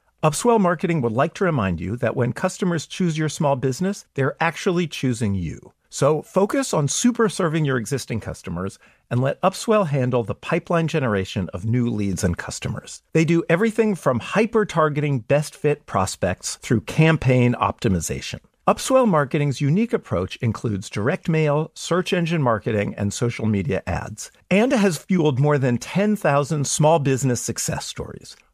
Upswell Marketing would like to remind you that when customers choose your small business, they're actually choosing you. So focus on super serving your existing customers and let Upswell handle the pipeline generation of new leads and customers. They do everything from hyper targeting best fit prospects through campaign optimization. Upswell Marketing's unique approach includes direct mail, search engine marketing, and social media ads, and has fueled more than 10,000 small business success stories.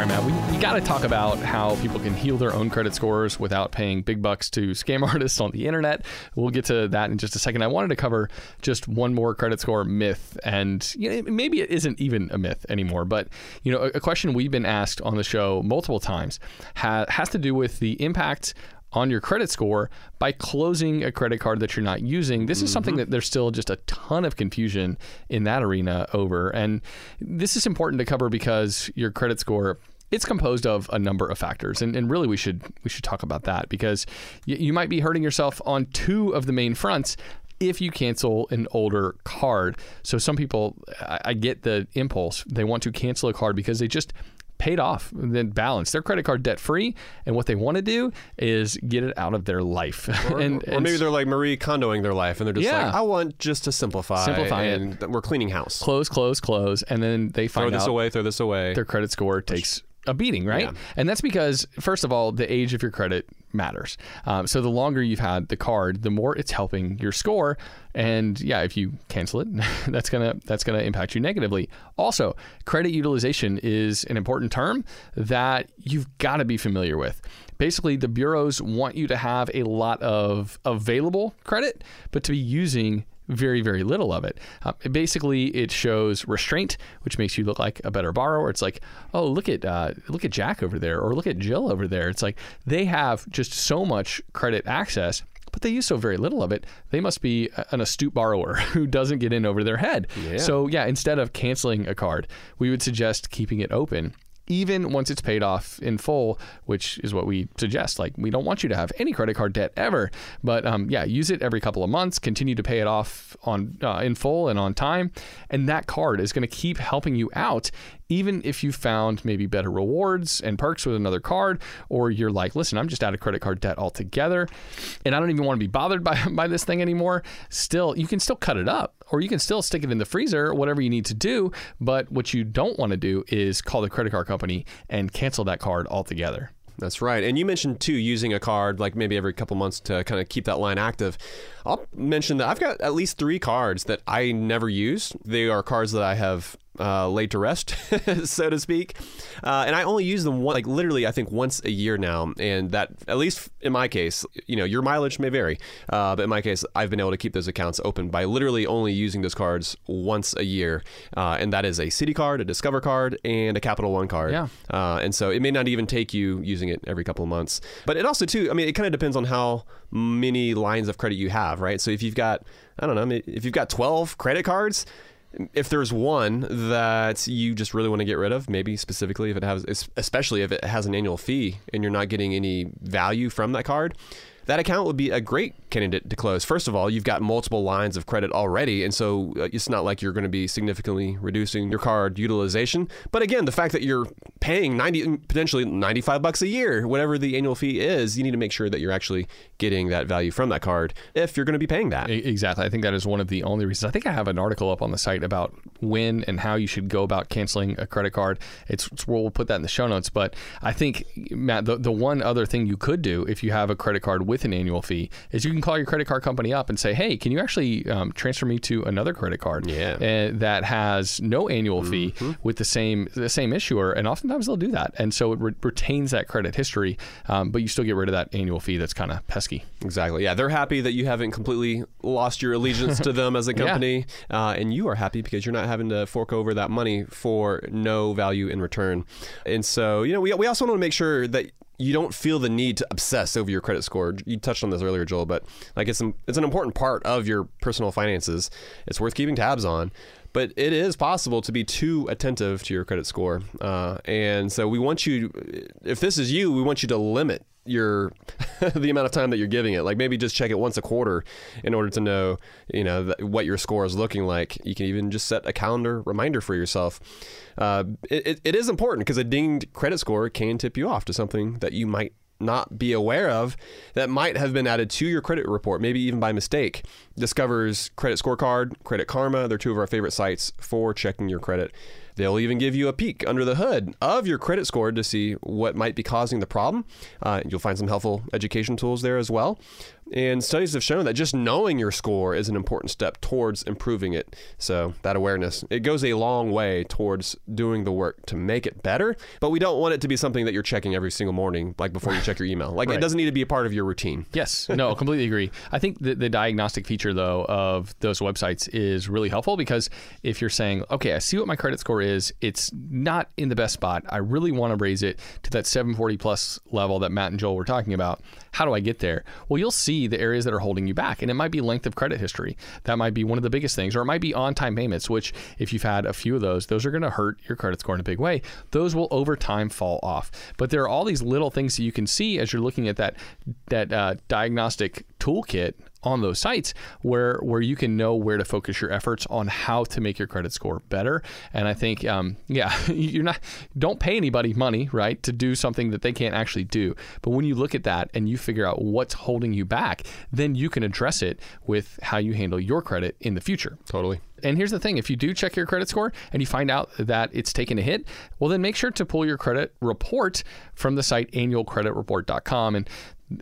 All right, Matt, we, we got to talk about how people can heal their own credit scores without paying big bucks to scam artists on the internet. We'll get to that in just a second. I wanted to cover just one more credit score myth, and you know, maybe it isn't even a myth anymore, but you know, a, a question we've been asked on the show multiple times ha- has to do with the impact on your credit score by closing a credit card that you're not using. This is mm-hmm. something that there's still just a ton of confusion in that arena over. And this is important to cover because your credit score it's composed of a number of factors and, and really we should we should talk about that because y- you might be hurting yourself on two of the main fronts if you cancel an older card so some people I, I get the impulse they want to cancel a card because they just paid off and then balance their credit card debt free and what they want to do is get it out of their life Or, and, or and maybe they're like Marie Kondoing their life and they're just Yeah. like, I want just to simplify. Simplify it. we're cleaning house. close close close and then they Throw find this out away, throw this away. their credit score takes a beating, right? Yeah. And that's because, first of all, the age of your credit matters. Um, so the longer you've had the card, the more it's helping your score. And yeah, if you cancel it, that's gonna that's gonna impact you negatively. Also, credit utilization is an important term that you've got to be familiar with. Basically, the bureaus want you to have a lot of available credit, but to be using very, very little of it. Uh, basically, it shows restraint, which makes you look like a better borrower. It's like, oh, look at uh, look at Jack over there, or look at Jill over there. It's like they have just so much credit access but they use so very little of it, they must be an astute borrower who doesn't get in over their head. Yeah. So, yeah, instead of canceling a card, we would suggest keeping it open even once it's paid off in full, which is what we suggest. Like, we don't want you to have any credit card debt ever, but um, yeah, use it every couple of months. Continue to pay it off on uh, in full and on time, and that card is going to keep helping you out even if you found maybe better rewards and perks with another card, or you're like, listen, I'm just out of credit card debt altogether, and I don't even want to be bothered by, by this thing anymore, still, you can still cut it up, or you can still stick it in the freezer, whatever you need to do. But what you don't want to do is call the credit card company and cancel that card altogether. That's right. And you mentioned too using a card like maybe every couple months to kind of keep that line active. I'll mention that I've got at least three cards that I never use. They are cards that I have uh, laid to rest, so to speak. Uh, and I only use them one, like literally, I think once a year now. And that, at least in my case, you know, your mileage may vary, uh, but in my case, I've been able to keep those accounts open by literally only using those cards once a year. Uh, and that is a Citi card, a Discover card, and a Capital One card. Yeah. Uh, and so it may not even take you using it every couple of months. But it also, too, I mean, it kind of depends on how many lines of credit you have, right? So if you've got, I don't know, if you've got 12 credit cards, if there's one that you just really want to get rid of, maybe specifically if it has, especially if it has an annual fee and you're not getting any value from that card, that account would be a great candidate to close. First of all, you've got multiple lines of credit already, and so uh, it's not like you're going to be significantly reducing your card utilization. But again, the fact that you're paying 90 potentially 95 bucks a year, whatever the annual fee is, you need to make sure that you're actually getting that value from that card if you're going to be paying that. Exactly. I think that is one of the only reasons. I think I have an article up on the site about when and how you should go about canceling a credit card. It's, it's we'll put that in the show notes, but I think Matt the, the one other thing you could do if you have a credit card with an annual fee is you can call your credit card company up and say, hey, can you actually um, transfer me to another credit card yeah. uh, that has no annual fee mm-hmm. with the same the same issuer? And oftentimes they'll do that, and so it re- retains that credit history, um, but you still get rid of that annual fee that's kind of pesky. Exactly. Yeah, they're happy that you haven't completely lost your allegiance to them as a company, yeah. uh, and you are happy because you're not having to fork over that money for no value in return. And so, you know, we, we also want to make sure that you don't feel the need to obsess over your credit score. You touched on this earlier, Joel, but like it's an, it's an important part of your personal finances. It's worth keeping tabs on. But it is possible to be too attentive to your credit score, uh, and so we want you. If this is you, we want you to limit your the amount of time that you're giving it. Like maybe just check it once a quarter in order to know, you know, th- what your score is looking like. You can even just set a calendar reminder for yourself. Uh, it, it is important because a dinged credit score can tip you off to something that you might not be aware of that might have been added to your credit report, maybe even by mistake. Discover's Credit Scorecard, Credit Karma, they're two of our favorite sites for checking your credit. They'll even give you a peek under the hood of your credit score to see what might be causing the problem. Uh, you'll find some helpful education tools there as well. And studies have shown that just knowing your score is an important step towards improving it. So, that awareness, it goes a long way towards doing the work to make it better. But we don't want it to be something that you're checking every single morning, like before you check your email. Like, right. it doesn't need to be a part of your routine. Yes. No, completely agree. I think the, the diagnostic feature, though, of those websites is really helpful because if you're saying, okay, I see what my credit score is, it's not in the best spot. I really want to raise it to that 740 plus level that Matt and Joel were talking about. How do I get there? Well, you'll see the areas that are holding you back. And it might be length of credit history. That might be one of the biggest things. Or it might be on time payments, which, if you've had a few of those, those are going to hurt your credit score in a big way. Those will over time fall off. But there are all these little things that you can see as you're looking at that, that uh, diagnostic toolkit on those sites where where you can know where to focus your efforts on how to make your credit score better. And I think, um, yeah, you're not don't pay anybody money, right, to do something that they can't actually do. But when you look at that and you figure out what's holding you back, then you can address it with how you handle your credit in the future. Totally. And here's the thing if you do check your credit score and you find out that it's taken a hit, well, then make sure to pull your credit report from the site annualcreditreport.com. And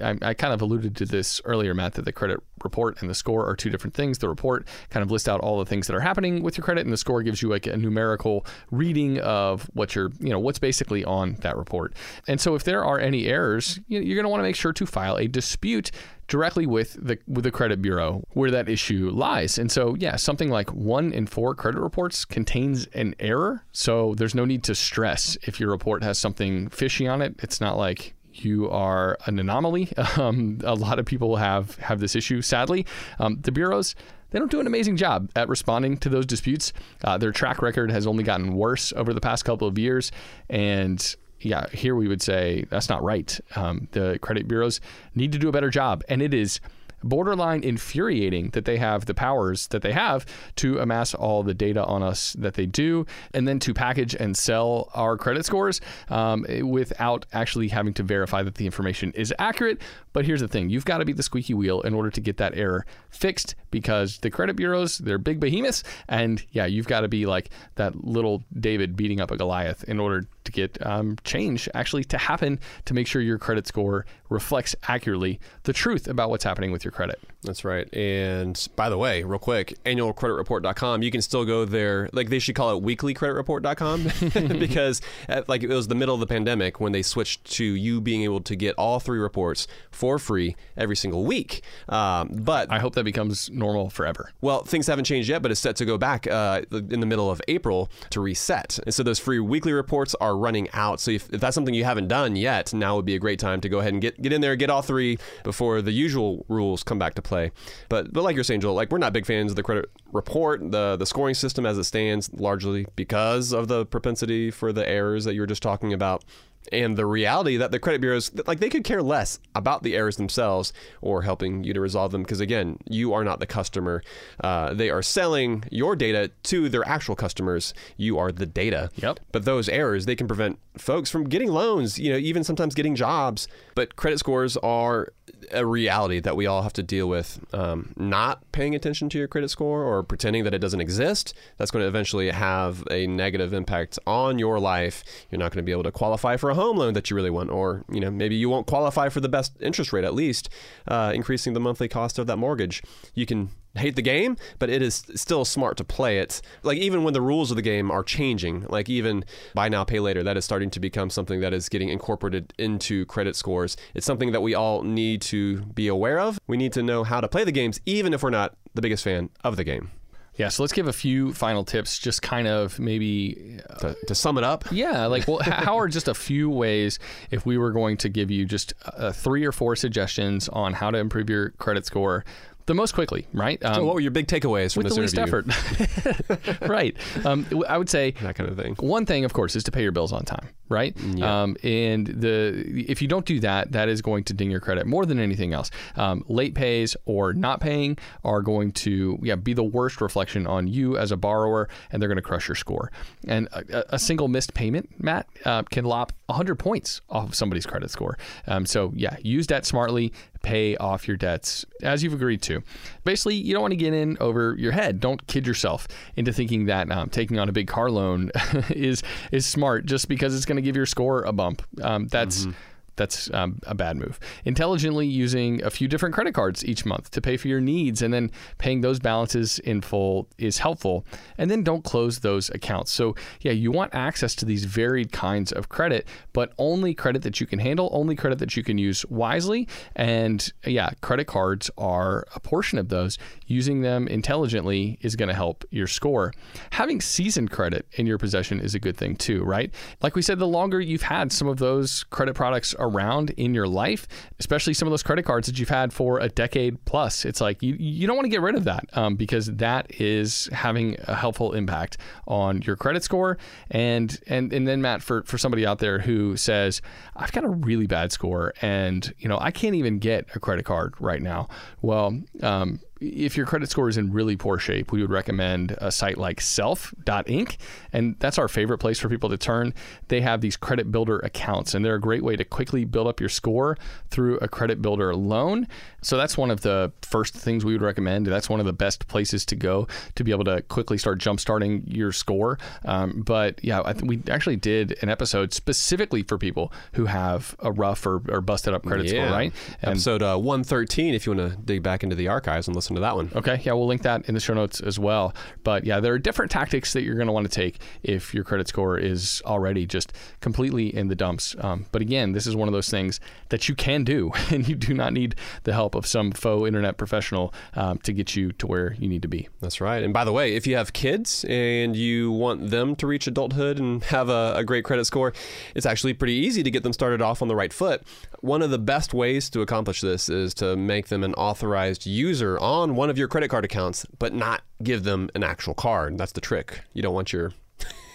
I, I kind of alluded to this earlier, Matt, that the credit report and the score are two different things. The report kind of lists out all the things that are happening with your credit, and the score gives you like a numerical reading of what you're, you know, what's basically on that report. And so if there are any errors, you're going to want to make sure to file a dispute directly with the with the credit bureau where that issue lies. And so, yeah, something like one in four credit reports contains an error. So there's no need to stress if your report has something fishy on it. It's not like you are an anomaly. Um, a lot of people have have this issue. Sadly, um, the bureaus they don't do an amazing job at responding to those disputes. Uh, their track record has only gotten worse over the past couple of years, and yeah, here we would say that's not right. Um, the credit bureaus need to do a better job, and it is borderline infuriating that they have the powers that they have to amass all the data on us that they do, and then to package and sell our credit scores um, without actually having to verify that the information is accurate. But here's the thing you've got to be the squeaky wheel in order to get that error fixed because the credit bureaus, they're big behemoths. And yeah, you've got to be like that little David beating up a Goliath in order to get um, change actually to happen to make sure your credit score reflects accurately the truth about what's happening with your credit. That's right. And by the way, real quick, annualcreditreport.com, you can still go there. Like they should call it weeklycreditreport.com because at, like it was the middle of the pandemic when they switched to you being able to get all three reports for free every single week. Um, but I hope that becomes normal forever. Well, things haven't changed yet, but it's set to go back uh, in the middle of April to reset. And so those free weekly reports are running out. So if, if that's something you haven't done yet, now would be a great time to go ahead and get, get in there, get all three before the usual rules come back to play. But but like you're saying, Joel, like we're not big fans of the credit report, the the scoring system as it stands, largely because of the propensity for the errors that you were just talking about and the reality that the credit bureaus like they could care less about the errors themselves or helping you to resolve them because again you are not the customer. Uh, they are selling your data to their actual customers. You are the data. Yep. But those errors they can prevent folks from getting loans you know even sometimes getting jobs. But credit scores are a reality that we all have to deal with. Um, not paying attention to your credit score or pretending that it doesn't exist, that's going to eventually have a negative impact on your life. You're not going to be able to qualify for a home loan that you really want, or you know maybe you won't qualify for the best interest rate at least, uh, increasing the monthly cost of that mortgage. You can hate the game, but it is still smart to play it. Like even when the rules of the game are changing, like even buy now pay later, that is starting to become something that is getting incorporated into credit scores. It's something that we all need to be aware of. We need to know how to play the games even if we're not the biggest fan of the game. Yeah, so let's give a few final tips, just kind of maybe uh, to, to, sum it up. Yeah, like well, how are just a few ways if we were going to give you just uh, three or four suggestions on how to improve your credit score the most quickly, right? Um, so what were your big takeaways from with this the least effort, right? Um, I would say that kind of thing. One thing, of course, is to pay your bills on time, right? Yeah. Um, and the if you don't do that, that is going to ding your credit more than anything else. Um, late pays or not paying are going to yeah be the worst reflection on you as a borrower, and they're going to crush your score. And a, a single missed payment, Matt, uh, can lop 100 points off of somebody's credit score. Um, so yeah, use that smartly pay off your debts as you've agreed to. Basically, you don't want to get in over your head. Don't kid yourself into thinking that um, taking on a big car loan is is smart just because it's going to give your score a bump. Um, that's mm-hmm that's um, a bad move. Intelligently using a few different credit cards each month to pay for your needs and then paying those balances in full is helpful. And then don't close those accounts. So, yeah, you want access to these varied kinds of credit, but only credit that you can handle, only credit that you can use wisely. And yeah, credit cards are a portion of those. Using them intelligently is going to help your score. Having seasoned credit in your possession is a good thing too, right? Like we said, the longer you've had some of those credit products around in your life, especially some of those credit cards that you've had for a decade plus. It's like you, you don't want to get rid of that um, because that is having a helpful impact on your credit score. And and and then Matt, for for somebody out there who says I've got a really bad score and you know I can't even get a credit card right now. Well. Um, if your credit score is in really poor shape, we would recommend a site like self.inc. And that's our favorite place for people to turn. They have these credit builder accounts, and they're a great way to quickly build up your score through a credit builder loan. So that's one of the first things we would recommend. That's one of the best places to go to be able to quickly start jumpstarting your score. Um, but yeah, I th- we actually did an episode specifically for people who have a rough or, or busted up credit score, right? And Episode uh, 113, if you want to dig back into the archives and listen to that one. Okay, yeah, we'll link that in the show notes as well. But yeah, there are different tactics that you're going to want to take if your credit score is already just completely in the dumps. Um, but again, this is one of those things that you can do, and you do not need the help of some faux internet professional um, to get you to where you need to be. That's right. And by the way, if you have kids and you want them to reach adulthood and have a, a great credit score, it's actually pretty easy to get them started off on the right foot. One of the best ways to accomplish this is to make them an authorized user on one of your credit card accounts, but not give them an actual card. That's the trick. You don't want your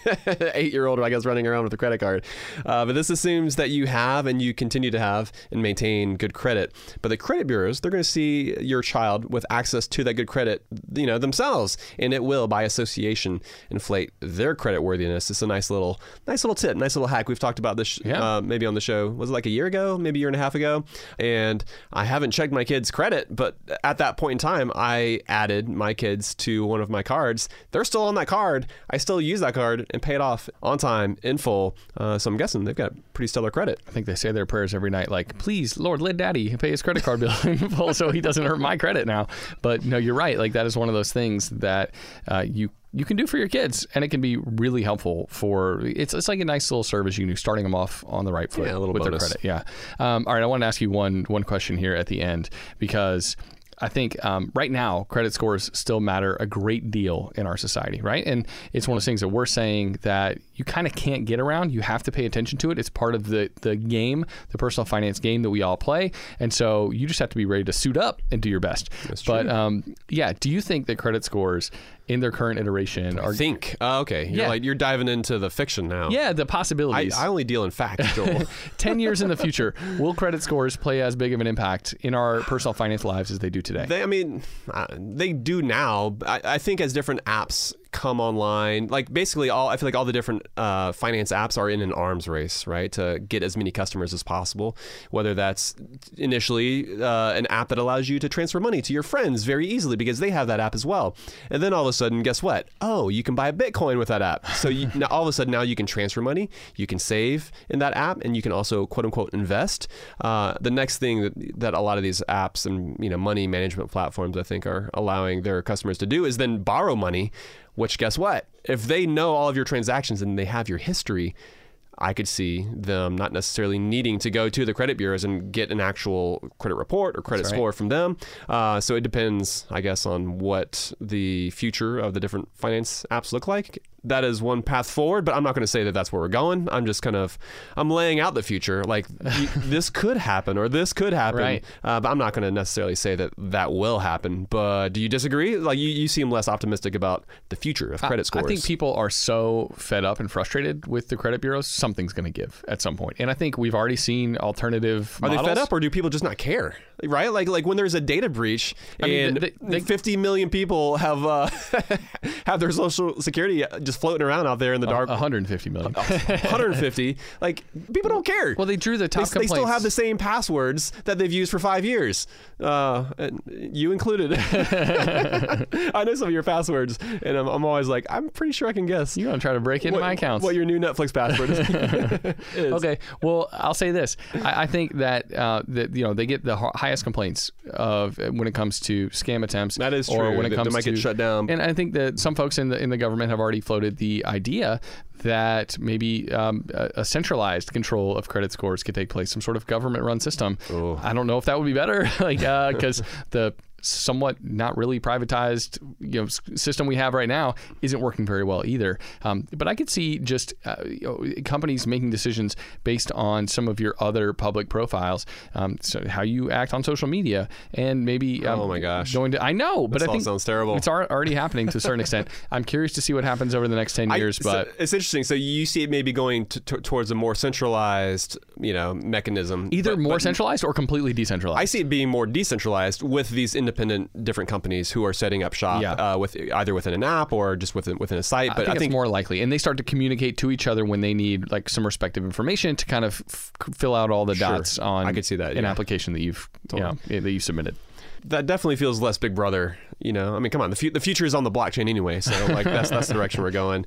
eight year old, I guess, running around with a credit card. Uh, but this assumes that you have and you continue to have and maintain good credit. But the credit bureaus, they're going to see your child with access to that good credit, you know, themselves, and it will, by association, inflate their credit worthiness. It's a nice little, nice little tip, nice little hack. We've talked about this, yeah. uh, maybe on the show. Was it like a year ago, maybe a year and a half ago? And I haven't checked my kids' credit, but at that point in time, I added my kids to one of my cards. They're still on that card. I still use that card and pay it off on time in full. Uh, so I'm guessing they've got pretty stellar credit. I think they say their prayers every night, like, please, Lord, let daddy pay his credit card bill in full so he doesn't hurt my credit now. But no, you're right. Like, that is one of those things that uh, you you can do for your kids, and it can be really helpful for. It's it's like a nice little service you can do, starting them off on the right foot yeah, with bonus. their credit. Yeah. Um, all right, I want to ask you one one question here at the end because I think um, right now credit scores still matter a great deal in our society, right? And it's one of those things that we're saying that you kind of can't get around. You have to pay attention to it. It's part of the the game, the personal finance game that we all play, and so you just have to be ready to suit up and do your best. That's but um, yeah, do you think that credit scores in their current iteration are think uh, okay you're yeah. like you're diving into the fiction now yeah the possibilities I, I only deal in facts Joel 10 years in the future will credit scores play as big of an impact in our personal finance lives as they do today they, I mean uh, they do now I, I think as different apps come online. Like basically, all I feel like all the different uh, finance apps are in an arms race, right, to get as many customers as possible. Whether that's initially uh, an app that allows you to transfer money to your friends very easily because they have that app as well, and then all of a sudden, guess what? Oh, you can buy a Bitcoin with that app. So you, now all of a sudden now you can transfer money, you can save in that app, and you can also quote unquote invest. Uh, the next thing that, that a lot of these apps and you know money management platforms I think are allowing their customers to do is then borrow money which, guess what? If they know all of your transactions and they have your history, I could see them not necessarily needing to go to the credit bureaus and get an actual credit report or credit right. score from them. Uh, so it depends, I guess, on what the future of the different finance apps look like that is one path forward, but I'm not going to say that that's where we're going. I'm just kind of I'm laying out the future. Like this could happen or this could happen, right. uh, but I'm not going to necessarily say that that will happen. But do you disagree? Like you, you seem less optimistic about the future of credit scores. I think people are so fed up and frustrated with the credit bureaus. Something's going to give at some point, and I think we've already seen alternative. Are models. they fed up, or do people just not care? Right? Like like when there's a data breach I and mean, they, they, 50 million people have uh, have their social security just just floating around out there in the dark. 150 million. 150. Like people don't care. Well, they drew the top. They, they still have the same passwords that they've used for five years. Uh, you included. I know some of your passwords, and I'm, I'm, always like, I'm pretty sure I can guess. You're gonna try to break into what, my accounts. What your new Netflix password is. is. Okay. Well, I'll say this. I, I think that uh, that you know they get the highest complaints of when it comes to scam attempts. That is true. Or when it comes they might to, get shut down. And I think that some folks in the in the government have already floated floated the idea that maybe um, a, centralized control of credit scores could take place, some sort of government-run system. Ooh. I don't know if that would be better, like because uh, the somewhat not really privatized you know system we have right now isn't working very well either. Um, but I could see just uh, you know, companies making decisions based on some of your other public profiles, um, so how you act on social media, and maybe um, oh my gosh, going to I know, but this I think sounds terrible. It's already happening to a certain extent. I'm curious to see what happens over the next ten years. I, but so it's interesting. So you see it maybe going t- t- towards a more centralized, you know, mechanism. Either but, more but centralized or completely decentralized. I see it being more decentralized with these independent independent different companies who are setting up shop Yeah. uh, with either within an app or just within within a site. But I think, it's more likely, and they start to communicate to each other when they need like some respective information to kind of f- fill out all the Sure. dots on. I could see that, an yeah. application that you've you know, that you submitted. that definitely feels less Big Brother. You know, I mean, come on, the, fu- the future is on the blockchain anyway, so like that's that's the direction we're going.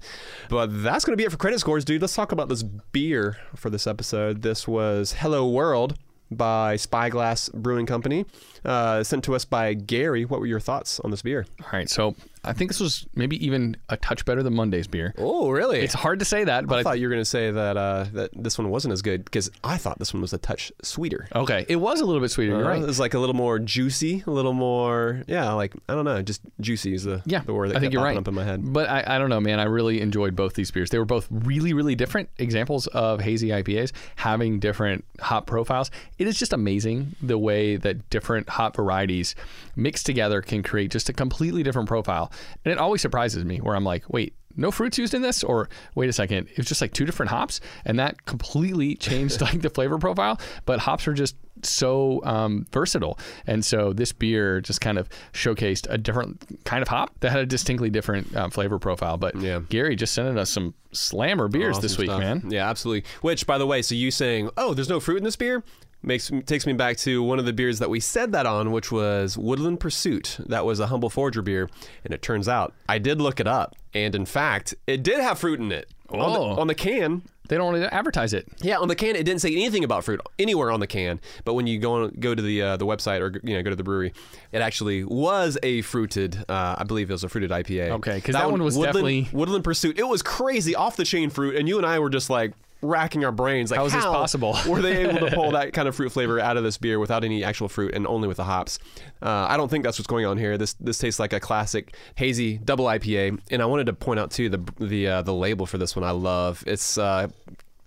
But that's going to be it for credit scores, dude. Let's talk about this beer for this episode. This was Hello World by Spyglass Brewing Company, uh, sent to us by Gary. What were your thoughts on this beer? All right, so I think this was maybe even a touch better than Monday's beer. Oh, really? It's hard to say that, but I thought you were going to say that uh, that this one wasn't as good because I thought this one was a touch sweeter. okay, it was a little bit sweeter. You're Uh, right. It was like a little more juicy, a little more, yeah, like I don't know, just juicy is the Yeah, the word that I think you're right. up in my head. But I, I don't know, man. I really enjoyed both these beers. They were both really, really different examples of hazy IPAs having different hop profiles. It is just amazing the way that different hop varieties mixed together can create just a completely different profile. And it always surprises me where I'm like, wait, no fruits used in this? Or wait a second it was just like two different hops? And that completely changed like the flavor profile. But hops are just so um, versatile. And so this beer just kind of showcased a different kind of hop that had a distinctly different uh, flavor profile. But Yeah. gary just sending us some slammer beers this week stuff. man. Yeah, absolutely. Which, by the way, so you saying, "Oh, there's no fruit in this beer," makes takes me back to one of the beers that we said that on, which was Woodland Pursuit. That was a Humble Forager beer, and it turns out I did look it up, and in fact, it did have fruit in it on, the, Oh. on the can. they don't want to advertise it Yeah, on the can it didn't say anything about fruit anywhere on the can. But when you go on, go to the uh, the website or you know go to the brewery, it actually was a fruited. Uh, I believe it was a fruited IPA. Okay, 'cause that one was Woodland, definitely- Woodland Pursuit. It was crazy off the chain fruit, and you and I were just like racking our brains like How is this possible? were they able to pull that kind of fruit flavor out of this beer without any actual fruit and only with the hops? Uh, I don't think that's what's going on here. This this tastes like a classic hazy double IPA, and I wanted to point out too the the uh, the label for this one. I love it's uh,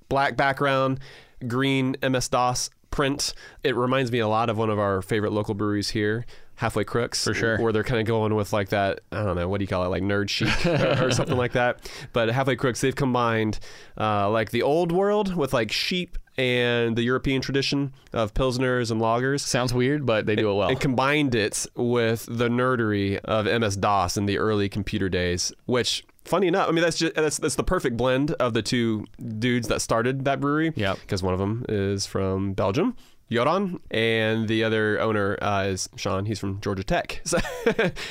black background, green MS DOS print. It reminds me a lot of one of our favorite local breweries here. Halfway Crooks, For sure. where they're kind of going with like that. I don't know what do you call it, like nerd chic or, or something like that. But Halfway Crooks, they've combined uh, like the old world with like sheep and the European tradition of pilsners and lagers. sounds weird but they do it well And combined it with the nerdery of MS DOS in the early computer days, which funny enough, I mean that's just that's that's the perfect blend of the two dudes that started that brewery. Yeah, Because one of them is from Belgium. Joran and the other owner uh, is Sean. He's from Georgia Tech. So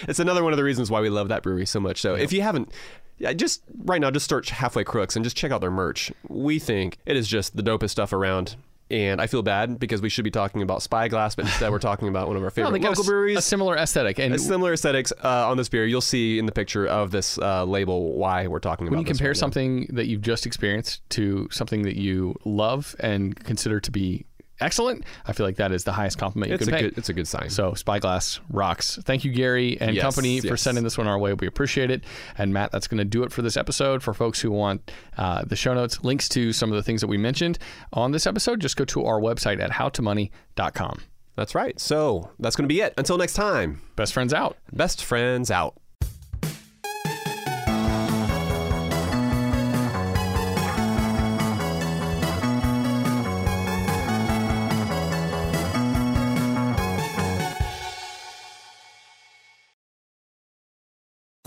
it's another one of the reasons why we love that brewery so much. So if you haven't, yeah, just right now, just search Halfway Crooks and just check out their merch. We think it is just the dopest stuff around. And I feel bad because we should be talking about Spyglass, but instead we're talking about one of our No, favorite a local breweries. a similar aesthetic and A similar aesthetics uh, on this beer. You'll see in the picture of this uh, label why we're talking about. when you compare now. something that you've just experienced to something that you love and consider to be excellent, I feel like that is the highest compliment you it's can pay. good, it's a good sign. So Spyglass rocks. Thank you, Gary and Yes, company, for sending this one our way. We appreciate it. And Matt, that's going to do it for this episode. For folks who want uh, the show notes, links to some of the things that we mentioned on this episode, just go to our website at howtomoney.com. That's right. So that's going to be it. Until next time, Best friends out. best friends out.